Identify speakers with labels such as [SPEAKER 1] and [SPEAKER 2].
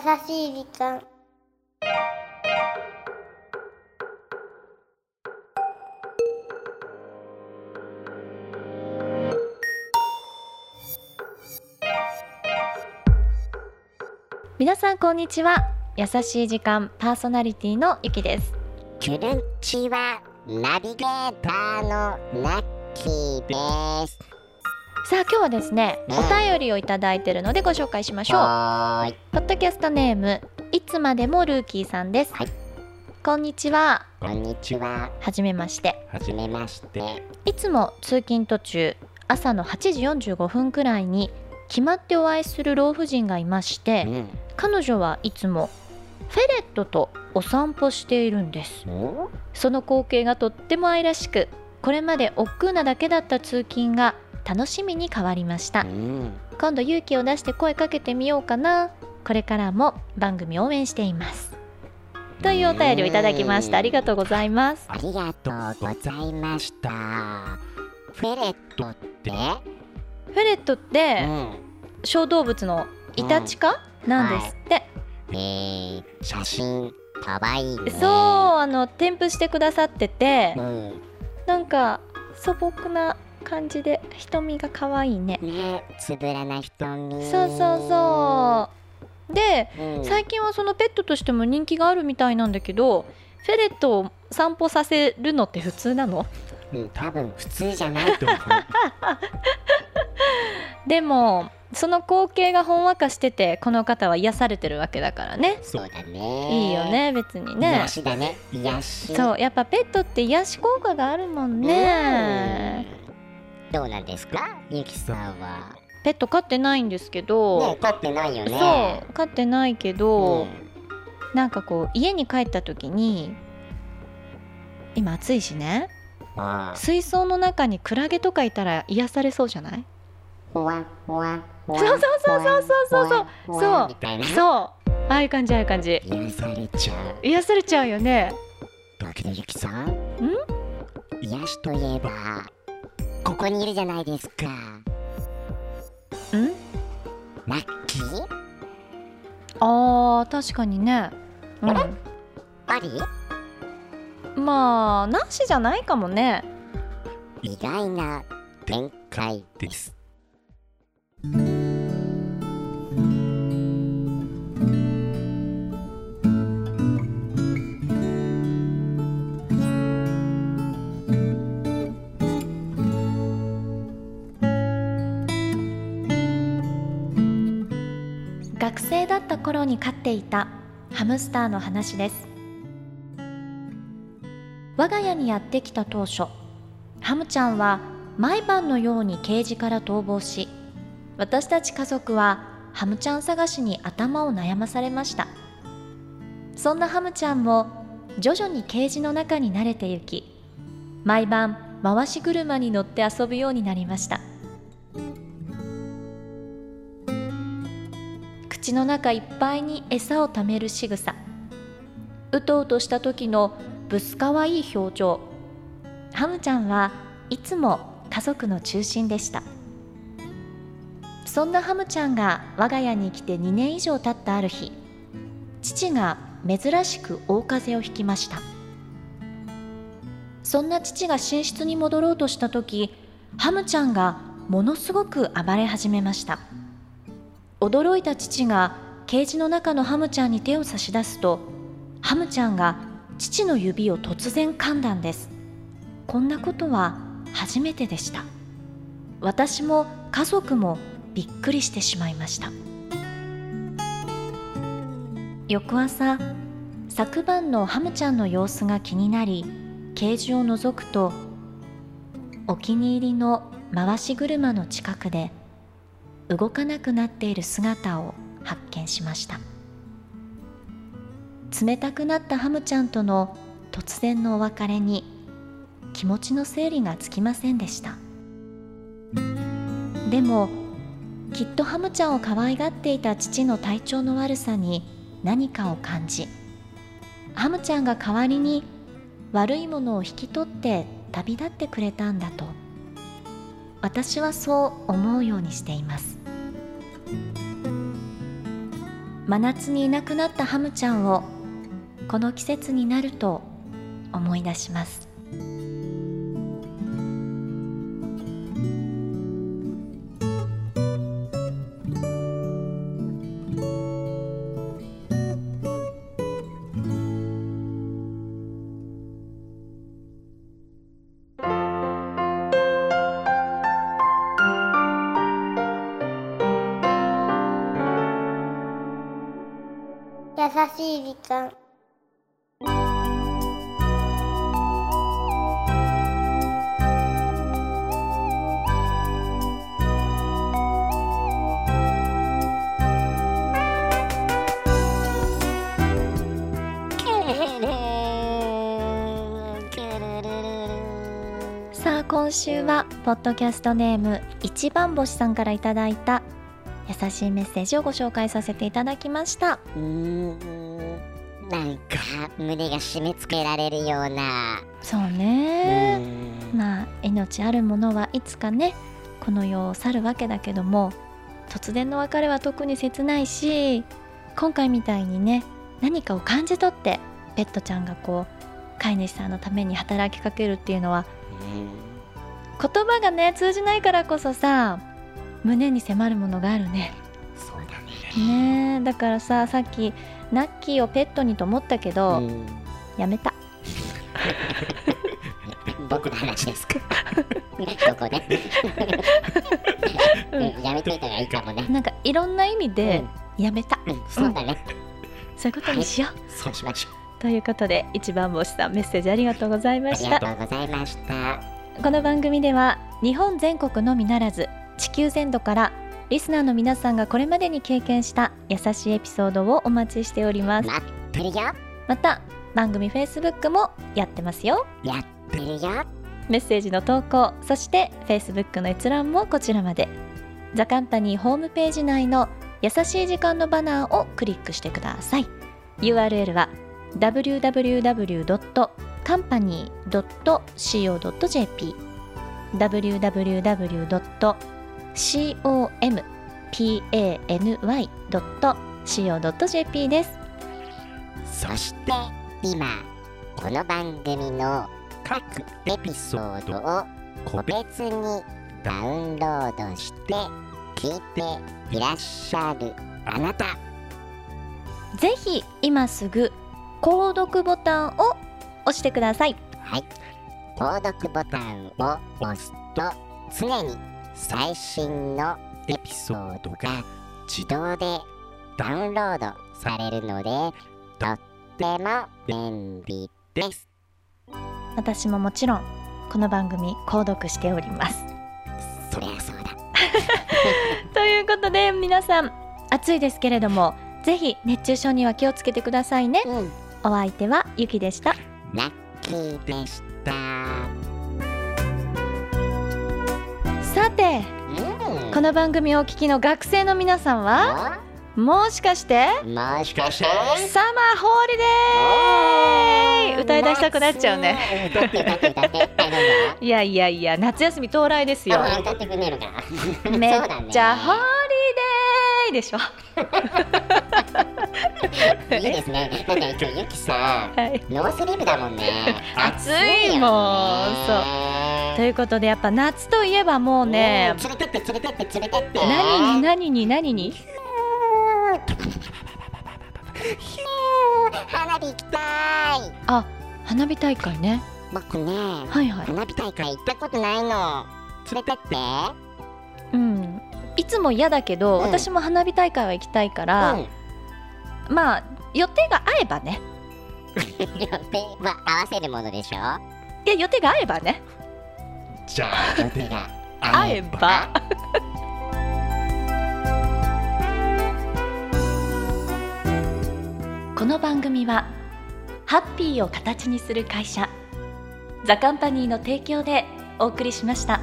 [SPEAKER 1] しい時間。
[SPEAKER 2] 皆さんこんにちは。優しい時間パーソナリティのゆきです。
[SPEAKER 3] キュルンチはナビゲーターのナッキーです。
[SPEAKER 2] さあ今日はですね
[SPEAKER 3] うん
[SPEAKER 2] お便りをいただいているのでご紹介しましょう。ポッドキャストネームいつまでもルーキーさんです、
[SPEAKER 3] はい
[SPEAKER 2] こんにちは
[SPEAKER 3] こんにちは。
[SPEAKER 2] はじめまして
[SPEAKER 3] はじめまして。
[SPEAKER 2] いつも通勤途中朝の8時45分くらいに決まってお会いする老婦人がいまして
[SPEAKER 3] うん。
[SPEAKER 2] 彼女はいつもフェレットとお散歩しているんです
[SPEAKER 3] お
[SPEAKER 2] その光景がとっても愛らしくこれまで億劫なだけだった通勤が楽しみに変わりました。
[SPEAKER 3] うん。
[SPEAKER 2] 今度勇気を出して声かけてみようかな。これからも番組応援しています。というお便りをいただきました。ありがとうございます。
[SPEAKER 3] ありがとうございました。フェレットって、
[SPEAKER 2] フェレットって
[SPEAKER 3] うん。
[SPEAKER 2] 小動物のイタチか、なんですって、
[SPEAKER 3] えー、写真かわいいね。
[SPEAKER 2] そうあの添付してくださってて。
[SPEAKER 3] うん。
[SPEAKER 2] なんか素朴な感じで瞳が可愛いね
[SPEAKER 3] ね、つぶらな瞳。
[SPEAKER 2] そうそうそうで
[SPEAKER 3] うん。
[SPEAKER 2] 最近はそのペットとしても人気があるみたいなんだけどフェレットを散歩させるのって普通なの？
[SPEAKER 3] うん、多分普通じゃないと思う。
[SPEAKER 2] でもその光景がほんわかしててこの方は癒されてるわけだからね
[SPEAKER 3] そうだね。
[SPEAKER 2] いいよ。ね別にね
[SPEAKER 3] 癒しだね。癒し。
[SPEAKER 2] そうやっぱペットって癒し効果があるもんね
[SPEAKER 3] うんどうなんですか？ゆきさんは。
[SPEAKER 2] ペット飼ってないんですけど、
[SPEAKER 3] ね飼ってないよね。
[SPEAKER 2] そう飼ってないけど、
[SPEAKER 3] うん。
[SPEAKER 2] なんかこう家に帰った時に今暑いしね。
[SPEAKER 3] あ
[SPEAKER 2] 水槽の中にクラゲとかいたら癒されそうじゃない？そうそうそうそうそうそう。そう。そう。ああいう感じああいう感じ。
[SPEAKER 3] 癒されちゃう。
[SPEAKER 2] 癒されちゃうよね。
[SPEAKER 3] だけどゆきさん？癒しといえば、ここにいるじゃないですか。
[SPEAKER 2] ん？
[SPEAKER 3] ラッキー？
[SPEAKER 2] あー確かにね。う
[SPEAKER 3] あり？
[SPEAKER 2] んまあなしじゃないかもね。
[SPEAKER 3] 意外な展開です。
[SPEAKER 2] 学生だった頃に飼っていたハムスターの話です。我が家にやってきた当初ハムちゃんは毎晩のようにケージから逃亡し私たち家族はハムちゃん探しに頭を悩まされました。そんなハムちゃんも徐々にケージの中に慣れてゆき毎晩回し車に乗って遊ぶようになりました。口の中いっぱいに餌をためる仕草。うとうとした時のぶすかわいい表情。ハムちゃんはいつも家族の中心でした。そんなハムちゃんが我が家に来て2年以上経ったある日父が珍しく大風邪をひきました。そんな父が寝室に戻ろうとした時ハムちゃんがものすごく暴れ始めました。驚いた父がケージの中のハムちゃんに手を差し出すとハムちゃんが父の指を突然噛んだんです。こんなことは初めてでした。私も家族もびっくりしてしまいました。翌朝昨晩のハムちゃんの様子が気になりケージを覗くとお気に入りの回し車の近くで動かなくなっている姿を発見しました。冷たくなったハムちゃんとの突然のお別れに気持ちの整理がつきませんでした。でもきっとハムちゃんを可愛がっていた父の体調の悪さに何かを感じハムちゃんが代わりに悪いものを引き取って旅立ってくれたんだと私はそう思うようにしています。真夏にいなくなったハムちゃんをこの季節になると思い出します。
[SPEAKER 1] しい時間。
[SPEAKER 2] さあ今週はポッドキャストネーム一番星さんからいただいた優しいメッセージをご紹介させていただきました。
[SPEAKER 3] うーん。なんか胸が締め付けられるような。
[SPEAKER 2] そう
[SPEAKER 3] う
[SPEAKER 2] ねまあ命あるものはいつかねこの世を去るわけだけども突然の別れは特に切ないし今回みたいにね何かを感じ取ってペットちゃんがこう飼い主さんのために働きかけるっていうのは言葉がね通じないからこそさ胸に迫るものがあるね。
[SPEAKER 3] そうだね。
[SPEAKER 2] ねえだからささっきナッキーをペットにと思ったけど、
[SPEAKER 3] うん。
[SPEAKER 2] やめた。
[SPEAKER 3] 僕の話ですか？ここで、うん、やめといた方がいいかもね。
[SPEAKER 2] なんかいろんな意味でやめた、
[SPEAKER 3] うん、うん、そうだね、
[SPEAKER 2] そういうことにしよう、
[SPEAKER 3] そうしましょう。
[SPEAKER 2] ということで一番星さんメッセージありがとうございま
[SPEAKER 3] あり
[SPEAKER 2] した
[SPEAKER 3] がとうございました。
[SPEAKER 2] この番組では日本全国のみならず地球全土からリスナーの皆さんがこれまでに経験した優しいエピソードをお待ちしております。
[SPEAKER 3] 待ってるよ。
[SPEAKER 2] また番組 Facebook もやってますよ。
[SPEAKER 3] やってるよ。
[SPEAKER 2] メッセージの投稿そして Facebook の閲覧もこちらまで。ザカンパニーホームページ内の優しい時間のバナーをクリックしてください。URL は www.company.co.jp www.company.co.jp です。
[SPEAKER 3] そして今この番組の各エピソードを個別にダウンロードして聞いていらっしゃるあなた。
[SPEAKER 2] ぜひ今すぐ購読ボタンを押してください。
[SPEAKER 3] はい。購読ボタンを押すと常に最新のエピソードが自動でダウンロードされるのでとっても便利です。
[SPEAKER 2] 私ももちろんこの番組購読しております。
[SPEAKER 3] そりゃそうだ。
[SPEAKER 2] ということで皆さん暑いですけれどもぜひ熱中症には気をつけてくださいね。
[SPEAKER 3] うん。
[SPEAKER 2] お相手はゆきでした。
[SPEAKER 3] ラッキーでした
[SPEAKER 2] さて
[SPEAKER 3] うん。
[SPEAKER 2] この番組をお聞きの学生の皆さんはもしかして
[SPEAKER 3] もしかして？
[SPEAKER 2] サマーホーリデー！歌い出したくなっちゃうね。
[SPEAKER 3] い
[SPEAKER 2] やいやいや夏休み到来ですよ。めっちゃホーリデーでしょ。
[SPEAKER 3] いいですね。だって今日ゆきさ
[SPEAKER 2] はい。
[SPEAKER 3] ノースリーブだもんね。
[SPEAKER 2] 暑いもん。
[SPEAKER 3] そう。
[SPEAKER 2] ということでやっぱ夏といえばもうね
[SPEAKER 3] 連れてって連れてって連れてって。
[SPEAKER 2] 何に何に何に？
[SPEAKER 3] 花火行きたい。
[SPEAKER 2] あ花火大会ね。
[SPEAKER 3] 僕ね
[SPEAKER 2] はいはい。
[SPEAKER 3] 花火大会行ったことないの。連れてって。
[SPEAKER 2] うんいつも嫌だけど、
[SPEAKER 3] うん。
[SPEAKER 2] 私も花火大会は行きたいから、
[SPEAKER 3] うん。
[SPEAKER 2] まあ予定が合えばね。
[SPEAKER 3] 予定は合わせるものでしょ？
[SPEAKER 2] いや予定が合えばね。
[SPEAKER 4] じゃあ
[SPEAKER 3] 予定が
[SPEAKER 2] 合えば。この番組はハッピーを形にする会社ザカンパニーの提供でお送りしました。